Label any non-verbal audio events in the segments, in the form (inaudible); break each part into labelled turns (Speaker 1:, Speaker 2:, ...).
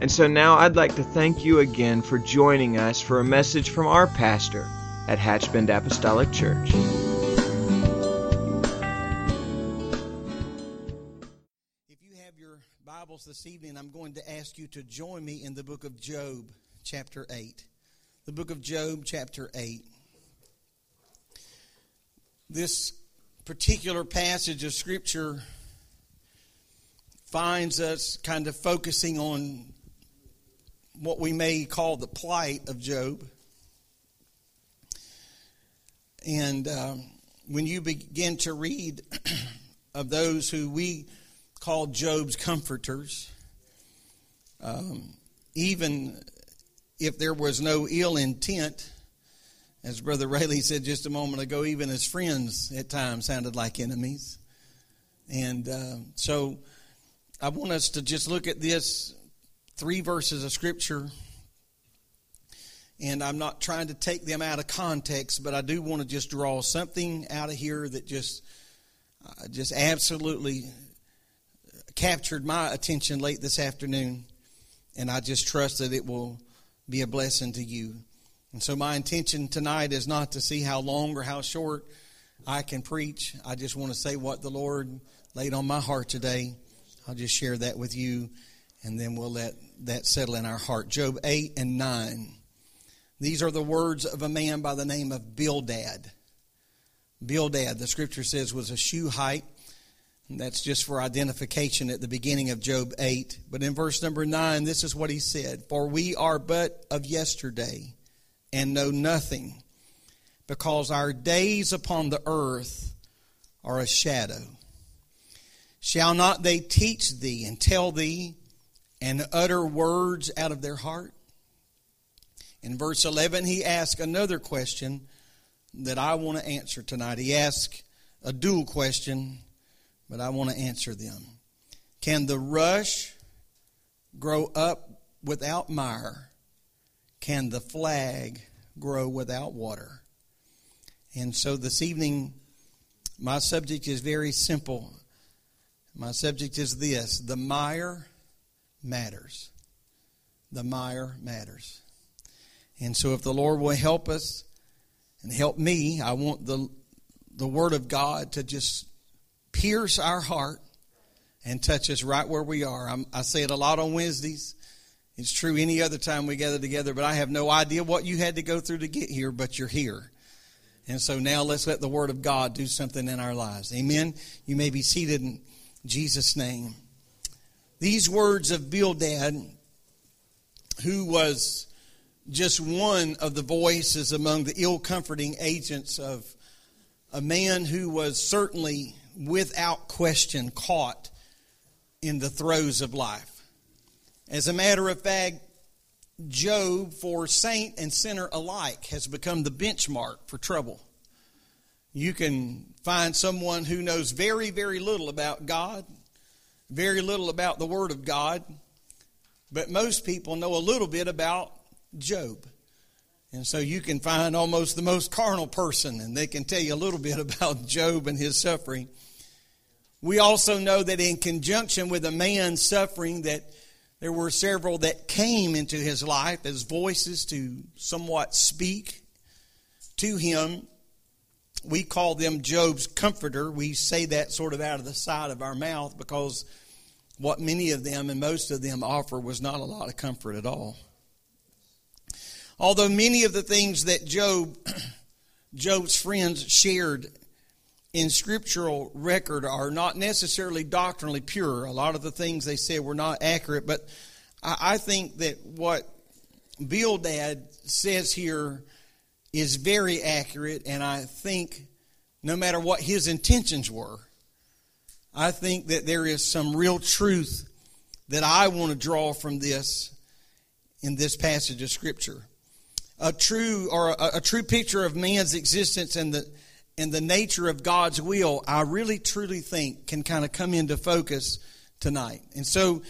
Speaker 1: And so now I'd like to thank you again for joining us for a message from our pastor at Hatchbend Apostolic Church.
Speaker 2: If you have your Bibles this evening, I'm going to ask you to join me in the book of Job, chapter 8. The book of Job, chapter 8. This particular passage of Scripture finds us kind of focusing on what we may call the plight of Job. And um, when you begin to read (clears throat) of those who we call Job's comforters, um, even if there was no ill intent, as Brother Rayleigh said just a moment ago, even his friends at times sounded like enemies. And uh, so I want us to just look at this three verses of Scripture. And I'm not trying to take them out of context, but I do want to just draw something out of here that just, uh, just absolutely captured my attention late this afternoon. And I just trust that it will be a blessing to you. And so, my intention tonight is not to see how long or how short I can preach. I just want to say what the Lord laid on my heart today. I'll just share that with you, and then we'll let that settle in our heart. Job 8 and 9. These are the words of a man by the name of Bildad. Bildad, the scripture says, was a Shuhite. That's just for identification at the beginning of Job 8. But in verse number 9, this is what he said For we are but of yesterday and know nothing, because our days upon the earth are a shadow. Shall not they teach thee and tell thee and utter words out of their heart? In verse 11, he asks another question that I want to answer tonight. He asks a dual question, but I want to answer them. Can the rush grow up without mire? Can the flag grow without water? And so this evening, my subject is very simple. My subject is this the mire matters. The mire matters. And so, if the Lord will help us and help me, I want the, the Word of God to just pierce our heart and touch us right where we are. I'm, I say it a lot on Wednesdays. It's true any other time we gather together, but I have no idea what you had to go through to get here, but you're here. And so now let's let the Word of God do something in our lives. Amen. You may be seated in Jesus' name. These words of Bildad, who was just one of the voices among the ill comforting agents of a man who was certainly, without question, caught in the throes of life. As a matter of fact, Job, for saint and sinner alike, has become the benchmark for trouble. You can find someone who knows very, very little about God, very little about the Word of God, but most people know a little bit about Job. And so you can find almost the most carnal person, and they can tell you a little bit (laughs) about Job and his suffering. We also know that in conjunction with a man suffering, that there were several that came into his life as voices to somewhat speak to him. We call them Job's comforter. We say that sort of out of the side of our mouth because what many of them and most of them offer was not a lot of comfort at all. Although many of the things that Job, (clears throat) Job's friends shared in scriptural record are not necessarily doctrinally pure. A lot of the things they said were not accurate, but I think that what Bildad says here is very accurate, and I think no matter what his intentions were, I think that there is some real truth that I want to draw from this in this passage of Scripture. A true or a, a true picture of man's existence and the and the nature of God's will, I really truly think can kind of come into focus tonight. And so,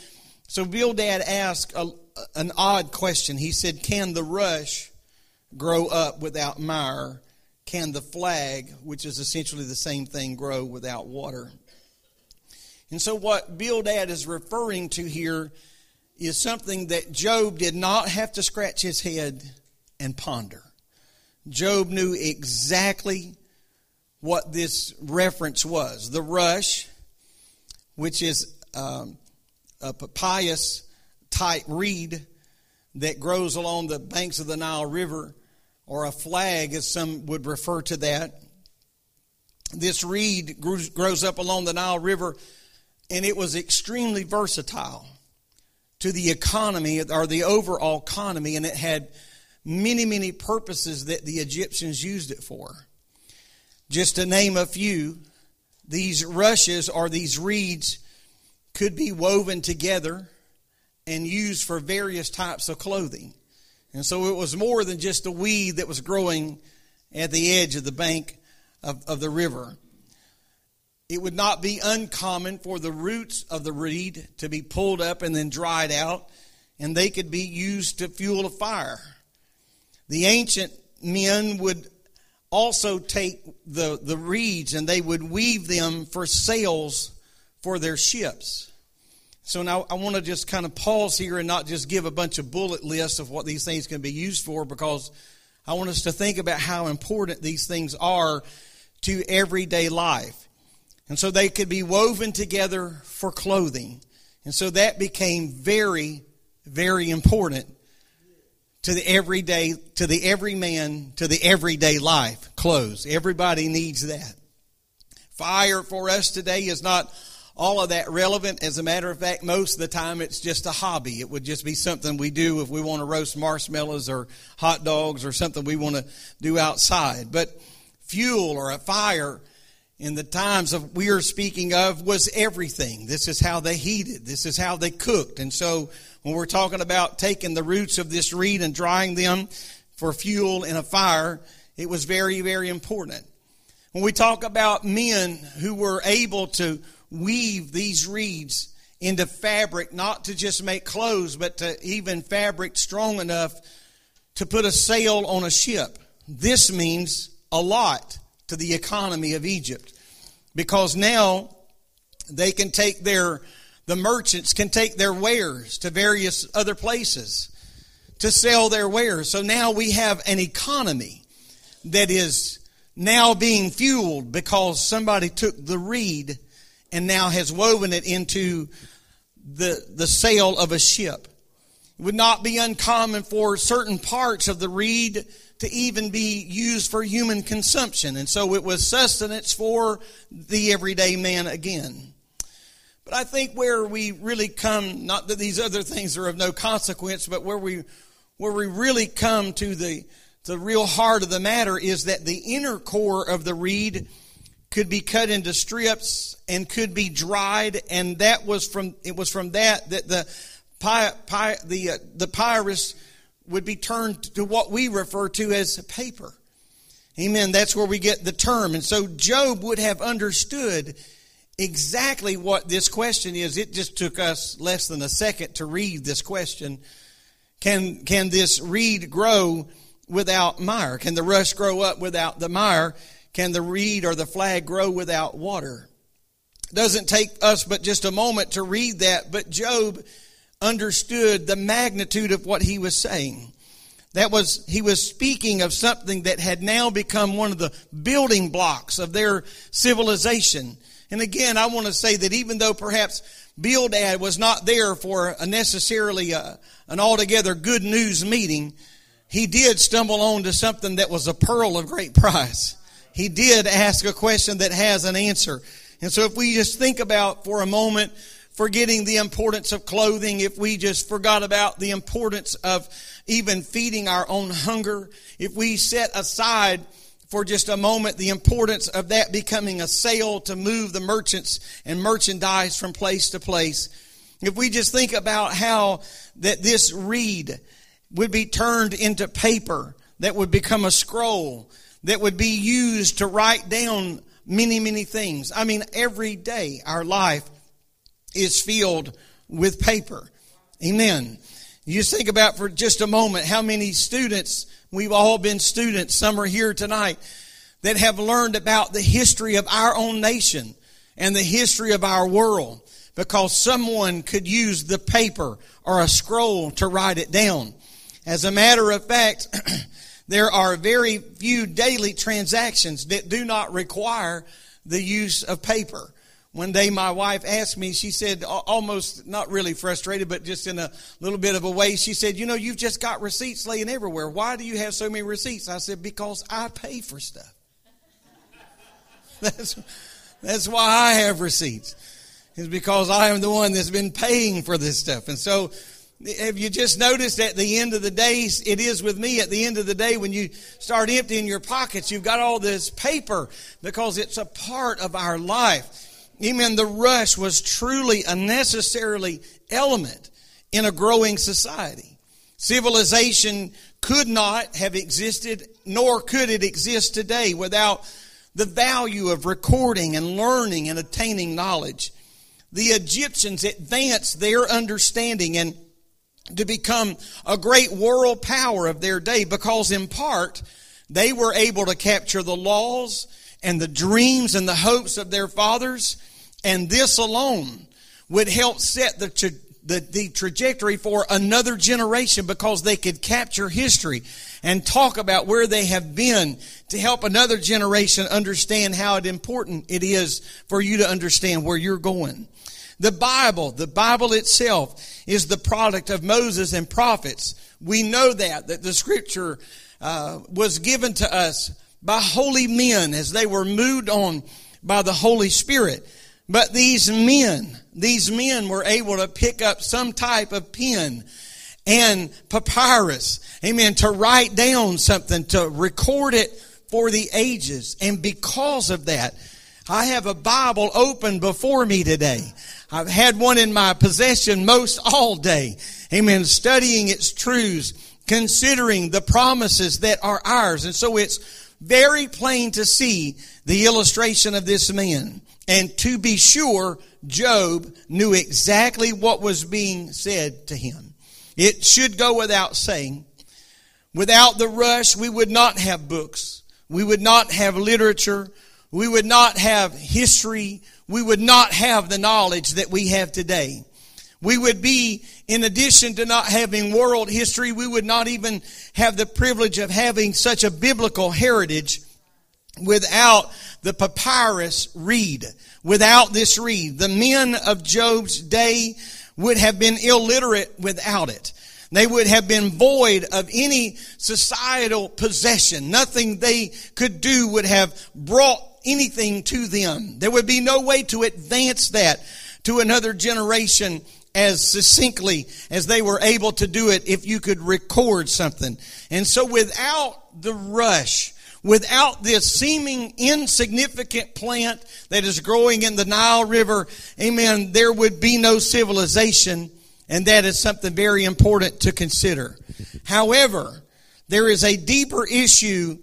Speaker 2: so Bildad asked a, an odd question. He said, "Can the rush grow up without mire? Can the flag, which is essentially the same thing, grow without water?" And so, what Bildad is referring to here is something that Job did not have to scratch his head and ponder. Job knew exactly what this reference was. The rush, which is um, a papyrus type reed that grows along the banks of the Nile River, or a flag, as some would refer to that. This reed grows up along the Nile River and it was extremely versatile to the economy or the overall economy, and it had many, many purposes that the Egyptians used it for. Just to name a few, these rushes or these reeds could be woven together and used for various types of clothing. And so it was more than just a weed that was growing at the edge of the bank of, of the river. It would not be uncommon for the roots of the reed to be pulled up and then dried out, and they could be used to fuel a fire. The ancient men would also take the, the reeds and they would weave them for sails for their ships. So now I want to just kind of pause here and not just give a bunch of bullet lists of what these things can be used for because I want us to think about how important these things are to everyday life. And so they could be woven together for clothing. And so that became very, very important to the everyday, to the everyman, to the everyday life. Clothes. Everybody needs that. Fire for us today is not all of that relevant. As a matter of fact, most of the time it's just a hobby. It would just be something we do if we want to roast marshmallows or hot dogs or something we want to do outside. But fuel or a fire in the times of we are speaking of was everything. This is how they heated. This is how they cooked. And so when we're talking about taking the roots of this reed and drying them for fuel in a fire, it was very, very important. When we talk about men who were able to weave these reeds into fabric, not to just make clothes, but to even fabric strong enough to put a sail on a ship. This means a lot to the economy of Egypt. Because now they can take their, the merchants can take their wares to various other places to sell their wares. So now we have an economy that is now being fueled because somebody took the reed and now has woven it into the, the sail of a ship. It would not be uncommon for certain parts of the reed to even be used for human consumption. And so it was sustenance for the everyday man again. But I think where we really come, not that these other things are of no consequence, but where we, where we really come to the, the real heart of the matter is that the inner core of the reed could be cut into strips and could be dried, and that was from it was from that that the pi, the uh, the papyrus would be turned to what we refer to as paper. Amen. That's where we get the term. And so Job would have understood exactly what this question is. It just took us less than a second to read this question. Can, can this reed grow without mire? Can the rush grow up without the mire? Can the reed or the flag grow without water? It doesn't take us but just a moment to read that, but Job understood the magnitude of what he was saying. That was, he was speaking of something that had now become one of the building blocks of their civilization. And again, I want to say that even though perhaps Bildad was not there for a necessarily a, uh, an altogether good news meeting, he did stumble onto something that was a pearl of great price. He did ask a question that has an answer. And so if we just think about for a moment forgetting the importance of clothing, if we just forgot about the importance of even feeding our own hunger, if we set aside for just a moment the importance of that becoming a sail to move the merchants and merchandise from place to place, If we just think about how that this reed would be turned into paper that would become a scroll that would be used to write down many, many things. I mean, every day our life is filled with paper. Amen. You just think about for just a moment how many students, we've all been students, some are here tonight, that have learned about the history of our own nation and the history of our world because someone could use the paper or a scroll to write it down. As a matter of fact, (clears throat) there are very few daily transactions that do not require the use of paper. One day my wife asked me, she said, almost not really frustrated, but just in a little bit of a way, she said, You know, you've just got receipts laying everywhere. Why do you have so many receipts? I said, Because I pay for stuff. (laughs) That's, that's why I have receipts. Is because I am the one that's been paying for this stuff. And so have you just noticed at the end of the day, it is with me at the end of the day when you start emptying your pockets, you've got all this paper because it's a part of our life. Amen. The rush was truly a necessarily element in a growing society. Civilization could not have existed, nor could it exist today without the value of recording and learning and attaining knowledge. The Egyptians advanced their understanding and to become a great world power of their day because in part they were able to capture the laws and the dreams and the hopes of their fathers and this alone would help set the, tra- the, the trajectory for another generation because they could capture history and talk about where they have been to help another generation understand how important it is for you to understand where you're going. The Bible, the Bible itself is the product of Moses and prophets. We know that, that the scripture uh, was given to us by holy men as they were moved on by the Holy Spirit. But these men, these men were able to pick up some type of pen and papyrus, amen, to write down something, to record it for the ages. And because of that, I have a Bible open before me today. I've had one in my possession most all day. Amen. Studying its truths, considering the promises that are ours. And so it's very plain to see the illustration of this man. And to be sure, Job knew exactly what was being said to him. It should go without saying. Without the rush, we would not have books. We would not have literature. We would not have history we would not have the knowledge that we have today. We would be, in addition to not having world history, we would not even have the privilege of having such a biblical heritage without the papyrus reed. Without this reed. The men of Job's day would have been illiterate without it. They would have been void of any societal possession. Nothing they could do would have brought anything to them. There would be no way to advance that to another generation as succinctly as they were able to do it if you could record something. And so without the rush, without this seeming insignificant plant that is growing in the Nile River, amen, there would be no civilization. And that is something very important to consider. However, there is a deeper issue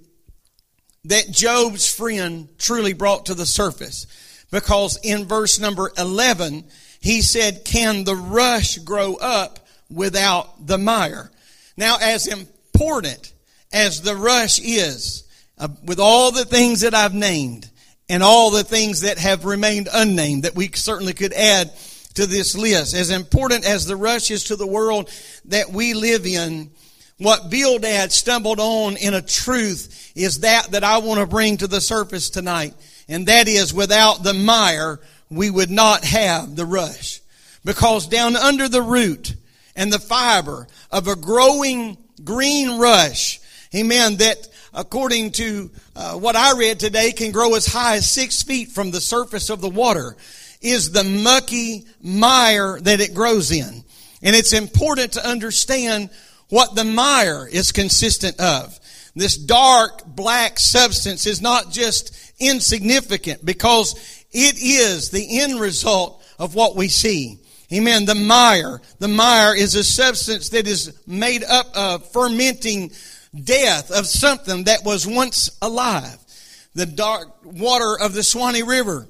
Speaker 2: that Job's friend truly brought to the surface. Because in verse number 11, he said, Can the rush grow up without the mire? Now, as important as the rush is, uh, with all the things that I've named and all the things that have remained unnamed that we certainly could add to this list, as important as the rush is to the world that we live in, what Bildad stumbled on in a truth is that that I want to bring to the surface tonight. And that is without the mire, we would not have the rush. Because down under the root and the fiber of a growing green rush, amen, that according to uh, what I read today can grow as high as six feet from the surface of the water, is the mucky mire that it grows in. And it's important to understand what the mire is consistent of. This dark black substance is not just insignificant because it is the end result of what we see. Amen. The mire. The mire is a substance that is made up of fermenting death of something that was once alive. The dark water of the Swanee River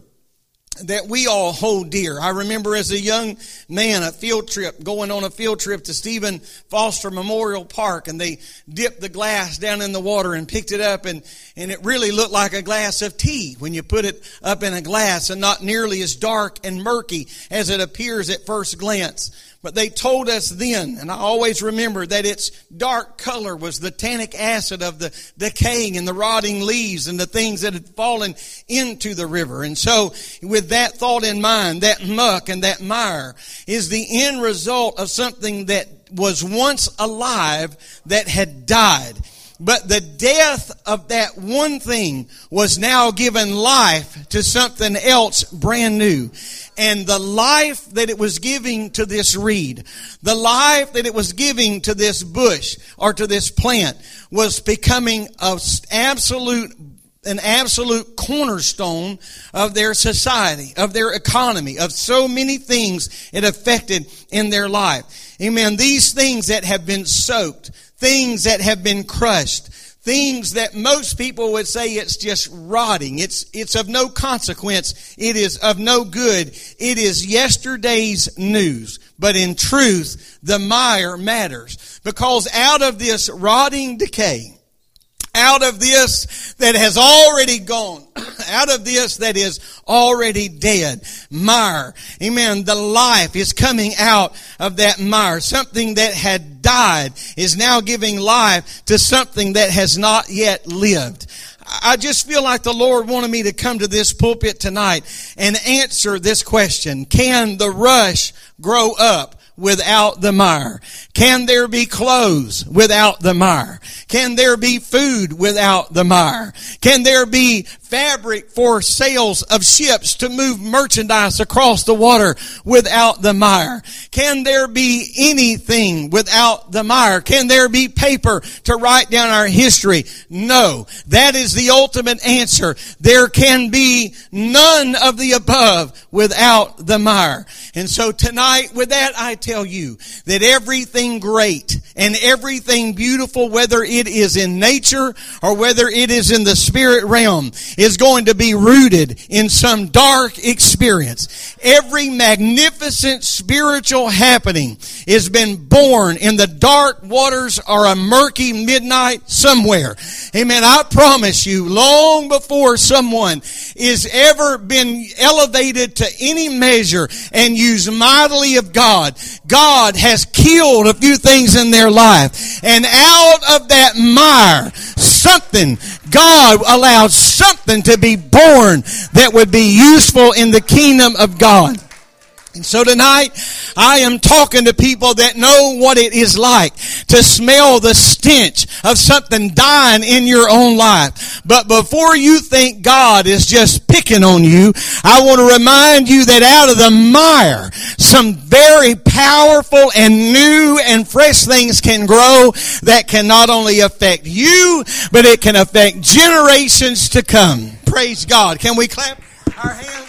Speaker 2: that we all hold dear. I remember as a young man a field trip, going on a field trip to Stephen Foster Memorial Park and they dipped the glass down in the water and picked it up and, and it really looked like a glass of tea when you put it up in a glass and not nearly as dark and murky as it appears at first glance. But they told us then, and I always remember that its dark color was the tannic acid of the decaying and the rotting leaves and the things that had fallen into the river. And so, with that thought in mind, that muck and that mire is the end result of something that was once alive that had died. But the death of that one thing was now given life to something else brand new and the life that it was giving to this reed, the life that it was giving to this bush or to this plant was becoming a absolute an absolute cornerstone of their society, of their economy, of so many things it affected in their life. Amen. These things that have been soaked, things that have been crushed, things that most people would say it's just rotting. It's, it's of no consequence. It is of no good. It is yesterday's news. But in truth, the mire matters because out of this rotting decay, out of this that has already gone, (clears throat) out of this that is already dead. Mire. Amen. The life is coming out of that mire. Something that had died is now giving life to something that has not yet lived. I just feel like the Lord wanted me to come to this pulpit tonight and answer this question. Can the rush grow up? without the mire? Can there be clothes without the mire? Can there be food without the mire? Can there be fabric for sails of ships to move merchandise across the water without the mire? Can there be anything without the mire? Can there be paper to write down our history? No. That is the ultimate answer. There can be none of the above without the mire. And so tonight, with that, I tell you that everything great and everything beautiful, whether it is in nature or whether it is in the spirit realm, is going to be rooted in some dark experience. Every magnificent spiritual happening has been born in the dark waters or a murky midnight somewhere. Amen. I promise you, long before someone is ever been elevated to any measure and used mightily of God, God has killed a few things in their life. And out of that mire, something, God allowed something to be born that would be useful in the kingdom of God. And so tonight, I am talking to people that know what it is like to smell the stench of something dying in your own life. But before you think God is just picking on you, I want to remind you that out of the mire, some very powerful and new and fresh things can grow that can not only affect you, but it can affect generations to come. Praise God. Can we clap our hands?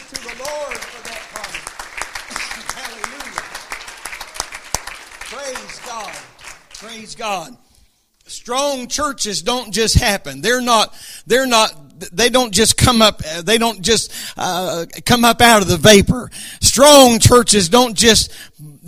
Speaker 2: Praise God. Strong churches don't just happen. They're not, they're not, they don't just come up, they don't just uh, come up out of the vapor. Strong churches don't just,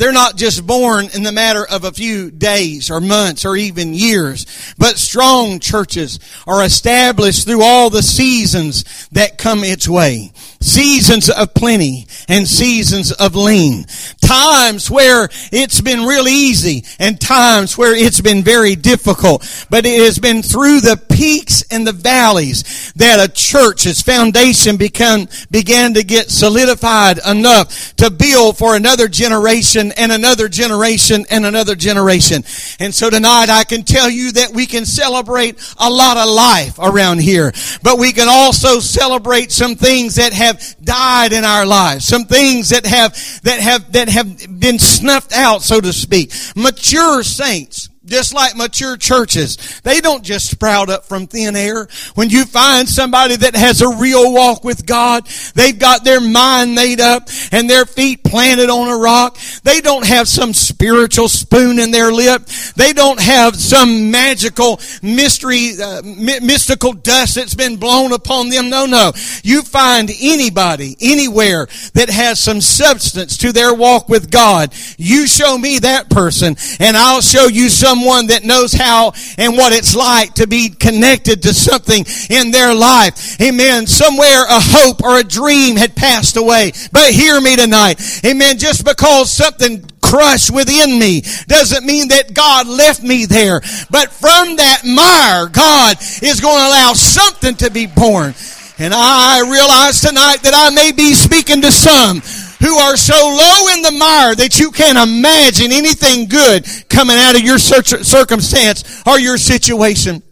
Speaker 2: they're not just born in the matter of a few days or months or even years, but strong churches are established through all the seasons that come its way seasons of plenty and seasons of lean. Times where it's been really easy and times where it's been very difficult. But it has been through the peaks and the valleys that a church's foundation become, began to get solidified enough to build for another generation and another generation and another generation. And so tonight I can tell you that we can celebrate a lot of life around here, but we can also celebrate some things that have died in our lives, some things that have, that have, that have been snuffed out, so to speak. Mature saints Just like mature churches, they don't just sprout up from thin air. When you find somebody that has a real walk with God, they've got their mind made up and their feet planted on a rock. They don't have some spiritual spoon in their lip. They don't have some magical mystery, uh, mystical dust that's been blown upon them. No, no. You find anybody, anywhere that has some substance to their walk with God. You show me that person and I'll show you some someone that knows how and what it's like to be connected to something in their life. Amen. Somewhere a hope or a dream had passed away. But hear me tonight. Amen. Just because something crushed within me doesn't mean that God left me there. But from that mire, God is going to allow something to be born. And I realize tonight that I may be speaking to some who are so low in the mire that you can't imagine anything good coming out of your circumstance or your situation.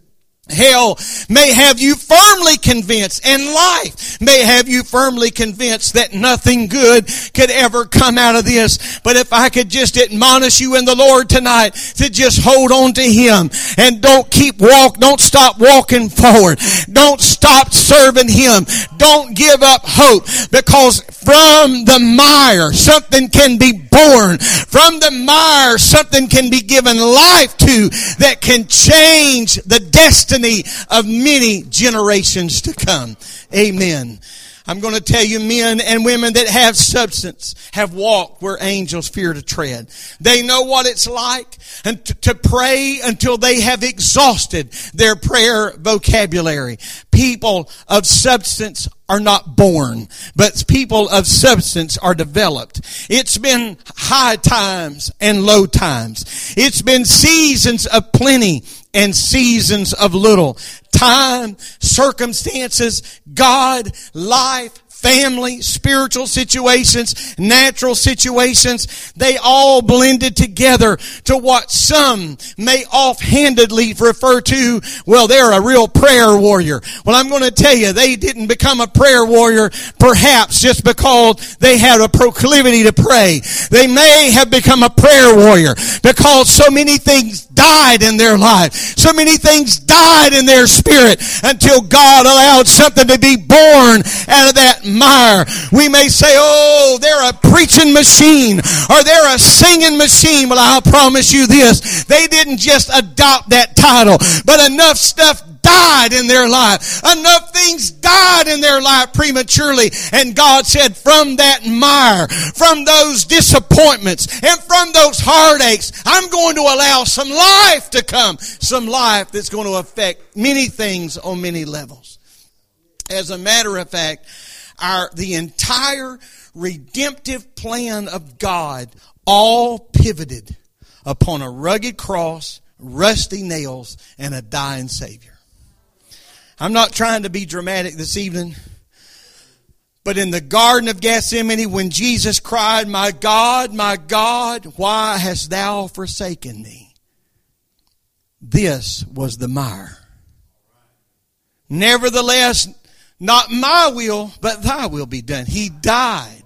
Speaker 2: Hell may have you firmly convinced and life may have you firmly convinced that nothing good could ever come out of this. But if I could just admonish you in the Lord tonight to just hold on to Him and don't keep walk, don't stop walking forward. Don't stop serving Him. Don't give up hope because from the mire something can be born. From the mire something can be given life to that can change the destiny destiny of many generations to come. Amen. I'm going to tell you men and women that have substance have walked where angels fear to tread. They know what it's like and to pray until they have exhausted their prayer vocabulary. People of substance are not born, but people of substance are developed. It's been high times and low times. It's been seasons of plenty and seasons of little. Time, circumstances, God, life, family, spiritual situations, natural situations, they all blended together to what some may offhandedly refer to, well, they're a real prayer warrior. Well, I'm going to tell you, they didn't become a prayer warrior perhaps just because they had a proclivity to pray. They may have become a prayer warrior because so many things died in their life. So many things died in their spirit until God allowed something to be born out of that mire. We may say, oh, they're a preaching machine or they're a singing machine. Well, I'll promise you this. They didn't just adopt that title, but enough stuff died in their life. Enough things died in their life prematurely. And God said, from that mire, from those disappointments, and from those heartaches, I'm going to allow some life to come. Some life that's going to affect many things on many levels. As a matter of fact, our, the entire redemptive plan of God all pivoted upon a rugged cross, rusty nails, and a dying Savior. I'm not trying to be dramatic this evening. But in the Garden of Gethsemane, when Jesus cried, My God, my God, why hast thou forsaken me? This was the mire. Nevertheless, not my will, but thy will be done. He died.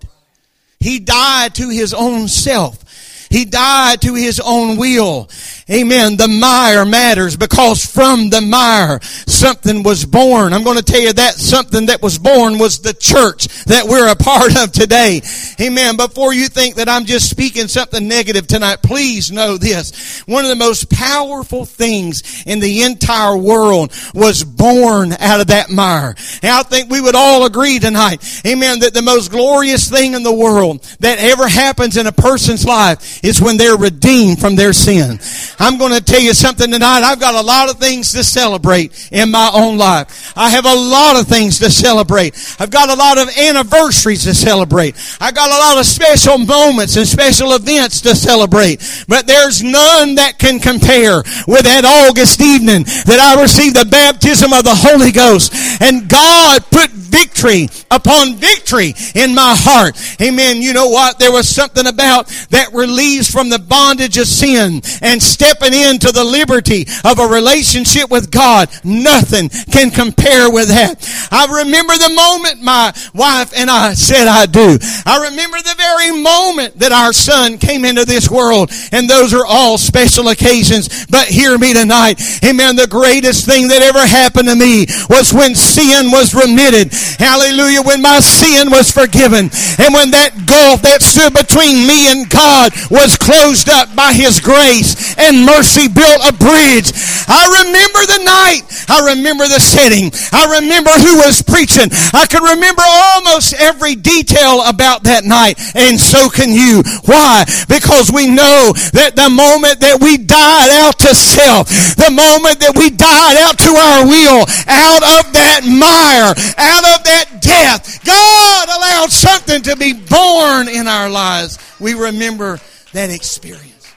Speaker 2: He died to his own self. He died to his own will. Amen. The mire matters because from the mire something was born. I'm going to tell you that something that was born was the church that we're a part of today. Amen. Before you think that I'm just speaking something negative tonight, please know this. One of the most powerful things in the entire world was born out of that mire. And I think we would all agree tonight, amen, that the most glorious thing in the world that ever happens in a person's life is when they're redeemed from their sin. I'm going to tell you something tonight. I've got a lot of things to celebrate in my own life. I have a lot of things to celebrate. I've got a lot of anniversaries to celebrate. I've got a lot of special moments and special events to celebrate. But there's none that can compare with that August evening that I received the baptism of the Holy Ghost And God put victory upon victory in my heart. Amen. You know what? There was something about that release from the bondage of sin and stepping into the liberty of a relationship with God. Nothing can compare with that. I remember the moment my wife and I said I do. I remember the very moment that our son came into this world and those are all special occasions. But hear me tonight. Amen. The greatest thing that ever happened to me was when sin was remitted. Hallelujah. When my sin was forgiven and when that gulf that stood between me and God was closed up by his grace and mercy built a bridge. I remember the night. I remember the setting. I remember who was preaching. I can remember almost every detail about that night. And so can you. Why? Because we know that the moment that we died out to self, the moment that we died out to our will, out of that mire, out of that death, God allowed something to be born in our lives. We remember that experience.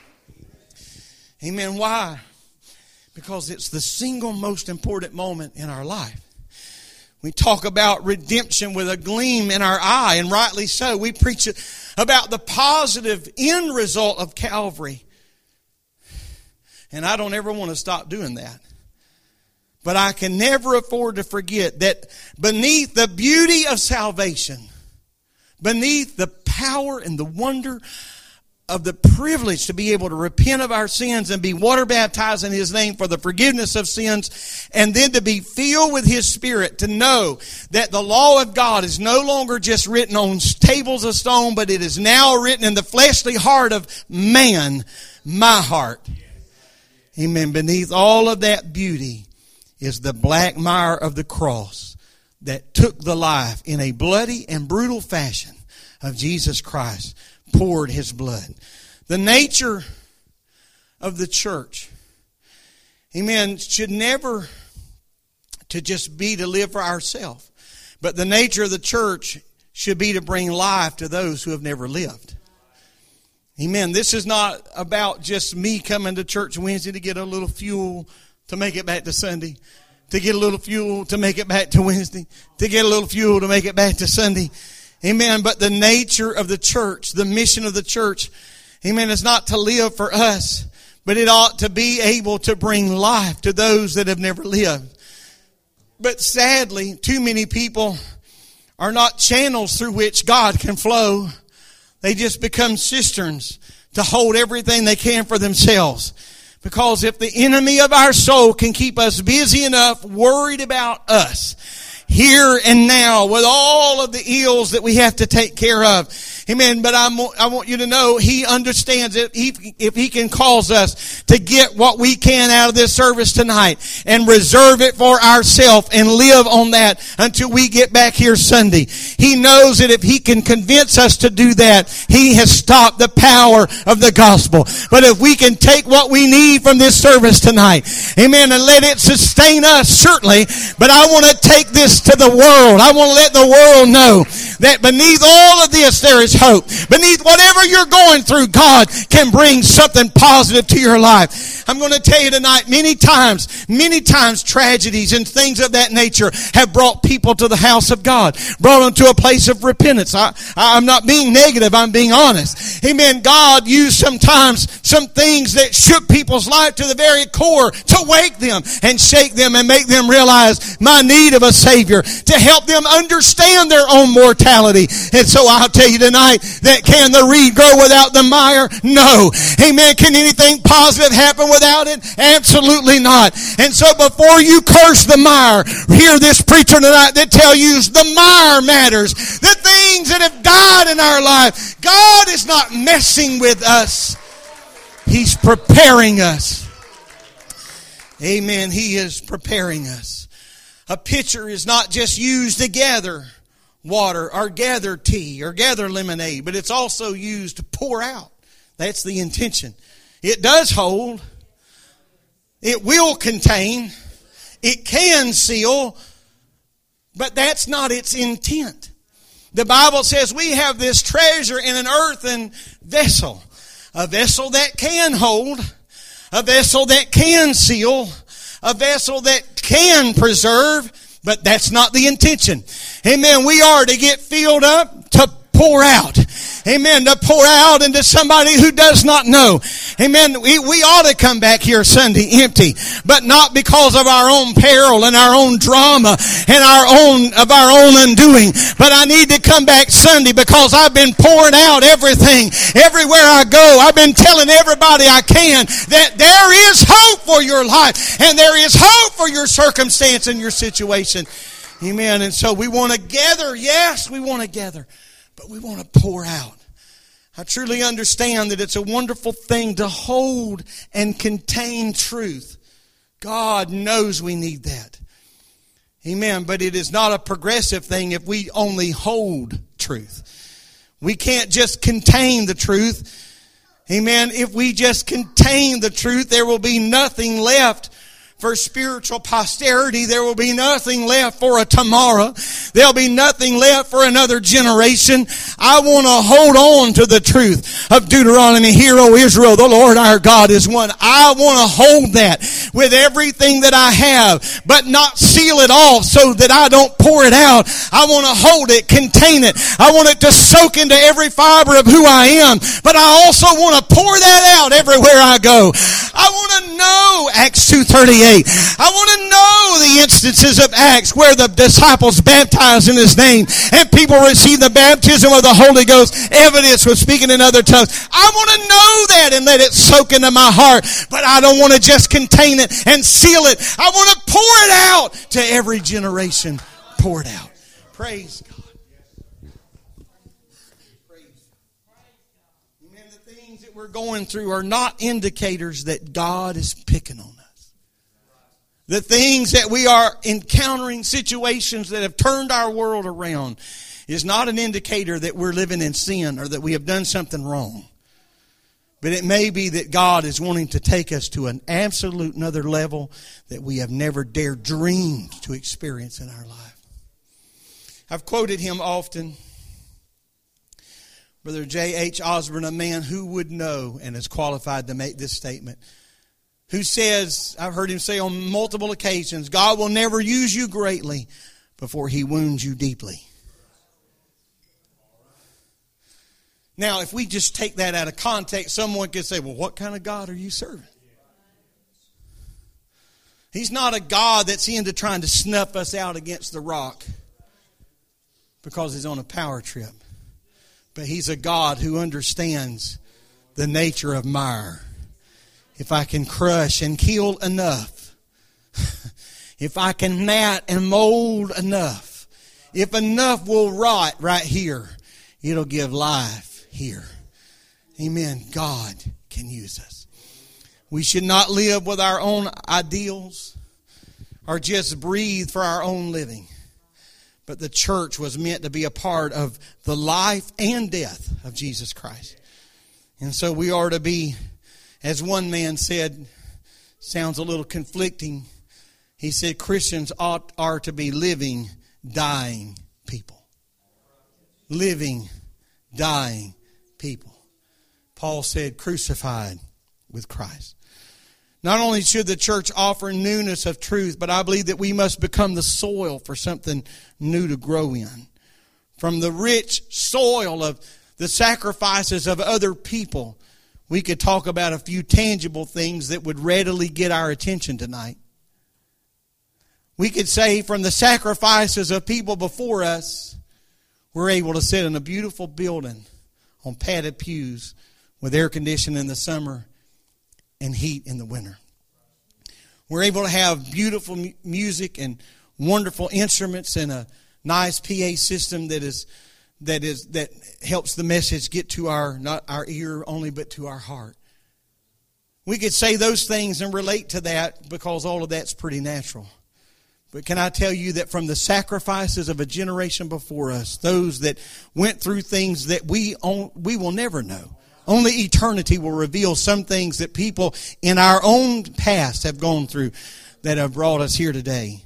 Speaker 2: Amen. Why? Because it's the single most important moment in our life. We talk about redemption with a gleam in our eye, and rightly so. We preach about the positive end result of Calvary. And I don't ever want to stop doing that. But I can never afford to forget that beneath the beauty of salvation, beneath the power and the wonder of the privilege to be able to repent of our sins and be water baptized in His name for the forgiveness of sins, and then to be filled with His Spirit, to know that the law of God is no longer just written on tables of stone, but it is now written in the fleshly heart of man, my heart. Amen. Beneath all of that beauty is the black mire of the cross that took the life in a bloody and brutal fashion of Jesus Christ poured his blood. The nature of the church, amen, should never to just be to live for ourselves. But the nature of the church should be to bring life to those who have never lived. Amen. This is not about just me coming to church Wednesday to get a little fuel to make it back to Sunday, to get a little fuel to make it back to Wednesday, to get a little fuel to make it back to Sunday. Amen. But the nature of the church, the mission of the church, amen, is not to live for us, but it ought to be able to bring life to those that have never lived. But sadly, too many people are not channels through which God can flow. They just become cisterns to hold everything they can for themselves. Because if the enemy of our soul can keep us busy enough, worried about us, here and now with all of the ills that we have to take care of. Amen. But I'm, I want you to know He understands it. He, if He can cause us to get what we can out of this service tonight and reserve it for ourselves and live on that until we get back here Sunday. He knows that if He can convince us to do that, He has stopped the power of the gospel. But if we can take what we need from this service tonight, amen, and let it sustain us, certainly. But I want to take this to the world. I want to let the world know that beneath all of this there is hope. Beneath whatever you're going through, God can bring something positive to your life. I'm going to tell you tonight, many times, many times tragedies and things of that nature have brought people to the house of God, brought them to a place of repentance. I, I'm not being negative, I'm being honest. Amen. God used sometimes some things that shook people's life to the very core to wake them and shake them and make them realize my need of a Savior to help them understand their own mortality. And so I'll tell you tonight that can the reed grow without the mire? No. Amen. Can anything positive happen without it? Absolutely not. And so before you curse the mire, hear this preacher tonight that tell you the mire matters. The things that have died in our life. God is not messing with us. He's preparing us. Amen. He is preparing us. A pitcher is not just used to gather water or gather tea or gather lemonade, but it's also used to pour out. That's the intention. It does hold. It will contain. It can seal. But that's not its intent. The Bible says we have this treasure in an earthen vessel. A vessel that can hold. A vessel that can seal. A vessel that can preserve But that's not the intention. Amen. We are to get filled up to pour out. Amen. To pour out into somebody who does not know. Amen. We, we ought to come back here Sunday empty, but not because of our own peril and our own drama and our own, of our own undoing. But I need to come back Sunday because I've been pouring out everything everywhere I go. I've been telling everybody I can that there is hope for your life and there is hope for your circumstance and your situation. Amen. And so we want to gather. Yes, we want to gather but we want to pour out. I truly understand that it's a wonderful thing to hold and contain truth. God knows we need that. Amen. But it is not a progressive thing if we only hold truth. We can't just contain the truth. Amen. If we just contain the truth, there will be nothing left for spiritual posterity. There will be nothing left for a tomorrow. There'll be nothing left for another generation. I want to hold on to the truth of Deuteronomy. Hear, O Israel, the Lord our God is one. I want to hold that with everything that I have, but not seal it off so that I don't pour it out. I want to hold it, contain it. I want it to soak into every fiber of who I am, but I also want to pour that out everywhere I go. I want to know Acts 238. I want to know the instances of Acts where the disciples baptized in His name and people received the baptism of the Holy Ghost. Evidence was speaking in other tongues. I want to know that and let it soak into my heart, but I don't want to just contain it and seal it. I want to pour it out to every generation. Pour it out. Praise God. The things that we're going through are not indicators that God is picking on the things that we are encountering, situations that have turned our world around, is not an indicator that we're living in sin or that we have done something wrong. But it may be that God is wanting to take us to an absolute another level that we have never dared dream to experience in our life. I've quoted him often. Brother J.H. Osborne, a man who would know and is qualified to make this statement who says, I've heard him say on multiple occasions, God will never use you greatly before he wounds you deeply. Now, if we just take that out of context, someone could say, well, what kind of God are you serving? He's not a God that's into trying to snuff us out against the rock because he's on a power trip. But he's a God who understands the nature of mire if I can crush and kill enough, (laughs) if I can mat and mold enough, if enough will rot right here, it'll give life here. Amen. God can use us. We should not live with our own ideals or just breathe for our own living. But the church was meant to be a part of the life and death of Jesus Christ. And so we are to be as one man said, sounds a little conflicting. He said Christians ought are to be living, dying people. Living, dying people. Paul said, crucified with Christ. Not only should the church offer newness of truth, but I believe that we must become the soil for something new to grow in. From the rich soil of the sacrifices of other people, we could talk about a few tangible things that would readily get our attention tonight. We could say from the sacrifices of people before us, we're able to sit in a beautiful building on padded pews with air conditioning in the summer and heat in the winter. We're able to have beautiful music and wonderful instruments and a nice PA system that is that is that helps the message get to our not our ear only but to our heart. We could say those things and relate to that because all of that's pretty natural. But can I tell you that from the sacrifices of a generation before us, those that went through things that we we will never know. Only eternity will reveal some things that people in our own past have gone through that have brought us here today.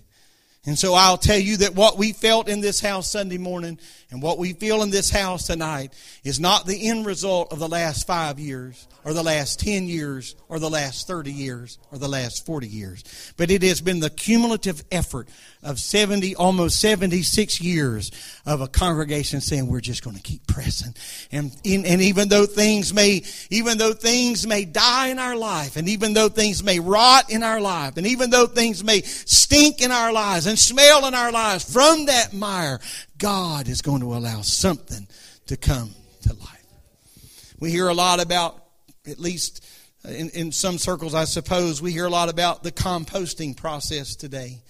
Speaker 2: And so I'll tell you that what we felt in this house Sunday morning and what we feel in this house tonight is not the end result of the last five years or the last 10 years or the last 30 years or the last 40 years. But it has been the cumulative effort of 70, almost 76 years of a congregation saying we're just going to keep pressing. And, and even though things may, even though things may die in our life and even though things may rot in our life and even though things may stink in our lives and smell in our lives from that mire, God is going to allow something to come to life. We hear a lot about at least uh, in, in some circles, I suppose, we hear a lot about the composting process today.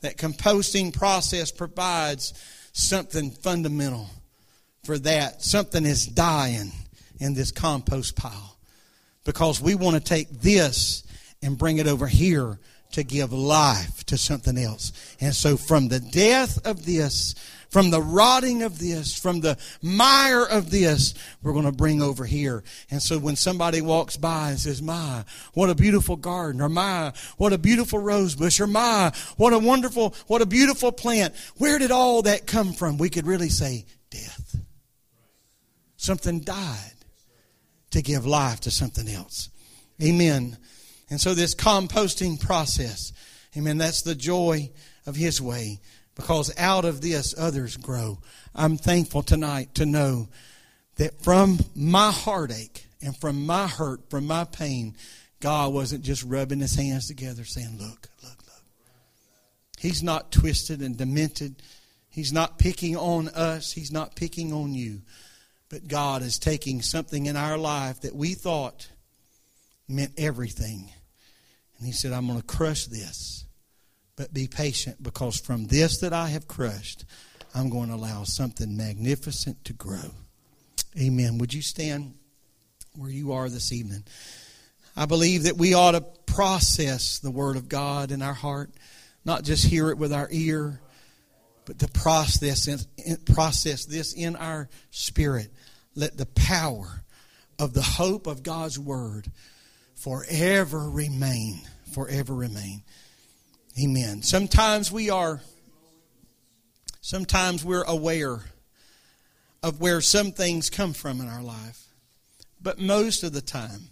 Speaker 2: That composting process provides something fundamental for that. Something is dying in this compost pile because we want to take this and bring it over here to give life to something else. And so, from the death of this, from the rotting of this, from the mire of this, we're going to bring over here. And so when somebody walks by and says, My, what a beautiful garden, or My, what a beautiful rose bush, or My, what a wonderful, what a beautiful plant, where did all that come from? We could really say, Death. Something died to give life to something else. Amen. And so this composting process, amen, that's the joy of His way because out of this others grow. I'm thankful tonight to know that from my heartache and from my hurt, from my pain, God wasn't just rubbing his hands together saying, Look, look, look. He's not twisted and demented. He's not picking on us. He's not picking on you. But God is taking something in our life that we thought meant everything. And He said, I'm going to crush this. But be patient because from this that I have crushed, I'm going to allow something magnificent to grow. Amen. Would you stand where you are this evening? I believe that we ought to process the Word of God in our heart, not just hear it with our ear, but to process, process this in our spirit. Let the power of the hope of God's Word forever remain. Forever remain. Amen. Sometimes we are, sometimes we're aware of where some things come from in our life. But most of the time,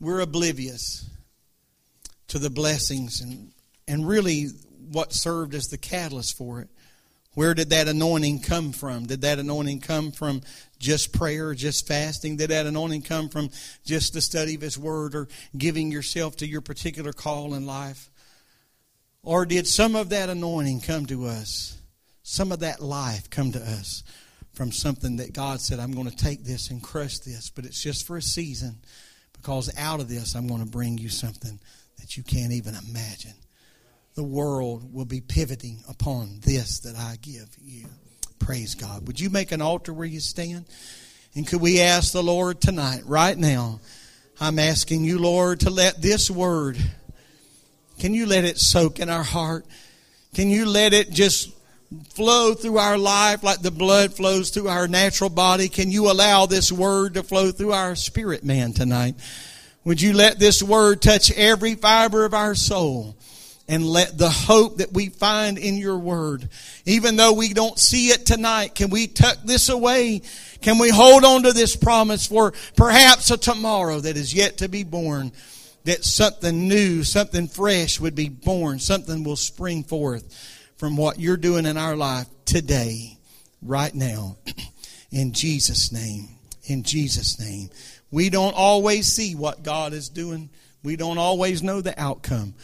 Speaker 2: we're oblivious to the blessings and, and really what served as the catalyst for it. Where did that anointing come from? Did that anointing come from just prayer, just fasting? Did that anointing come from just the study of His Word or giving yourself to your particular call in life? Or did some of that anointing come to us? Some of that life come to us from something that God said, I'm going to take this and crush this, but it's just for a season because out of this I'm going to bring you something that you can't even imagine. The world will be pivoting upon this that I give you. Praise God. Would you make an altar where you stand? And could we ask the Lord tonight, right now? I'm asking you, Lord, to let this word can you let it soak in our heart? Can you let it just flow through our life like the blood flows through our natural body? Can you allow this word to flow through our spirit man tonight? Would you let this word touch every fiber of our soul? And let the hope that we find in your word, even though we don't see it tonight, can we tuck this away? Can we hold on to this promise for perhaps a tomorrow that is yet to be born? that something new, something fresh would be born, something will spring forth from what you're doing in our life today, right now. (clears throat) In Jesus' name. In Jesus' name. We don't always see what God is doing. We don't always know the outcome.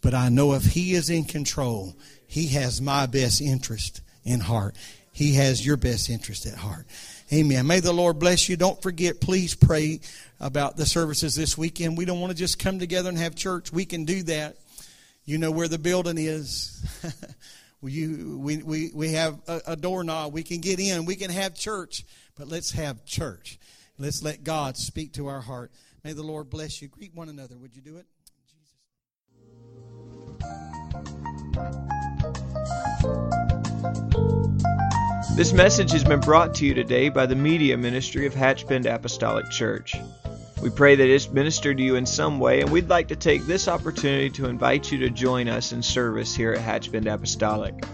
Speaker 2: But I know if He is in control, He has my best interest in heart. He has your best interest at heart. Amen. May the Lord bless you. Don't forget, please pray about the services this weekend. We don't want to just come together and have church. We can do that. You know where the building is. (laughs) you, we, we, we have a, a doorknob. We can get in. We can have church. But let's have church. Let's let God speak to our heart. May the Lord bless you. Greet one another. Would you do it?
Speaker 1: This message has been brought to you today by the Media Ministry of Hatchbend Apostolic Church. We pray that it's ministered to you in some way, and we'd like to take this opportunity to invite you to join us in service here at Hatchbend Apostolic.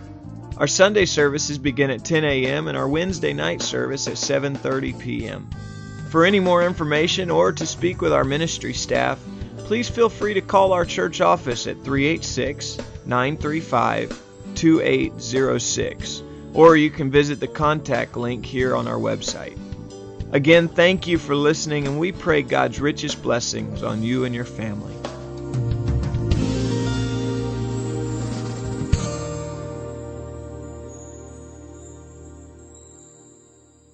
Speaker 1: Our Sunday services begin at 10 a.m. and our Wednesday night service at 7:30 p.m. For any more information or to speak with our ministry staff, please feel free to call our church office at 386 935 2806, or you can visit the contact link here on our website. Again, thank you for listening, and we pray God's richest blessings on you and your family.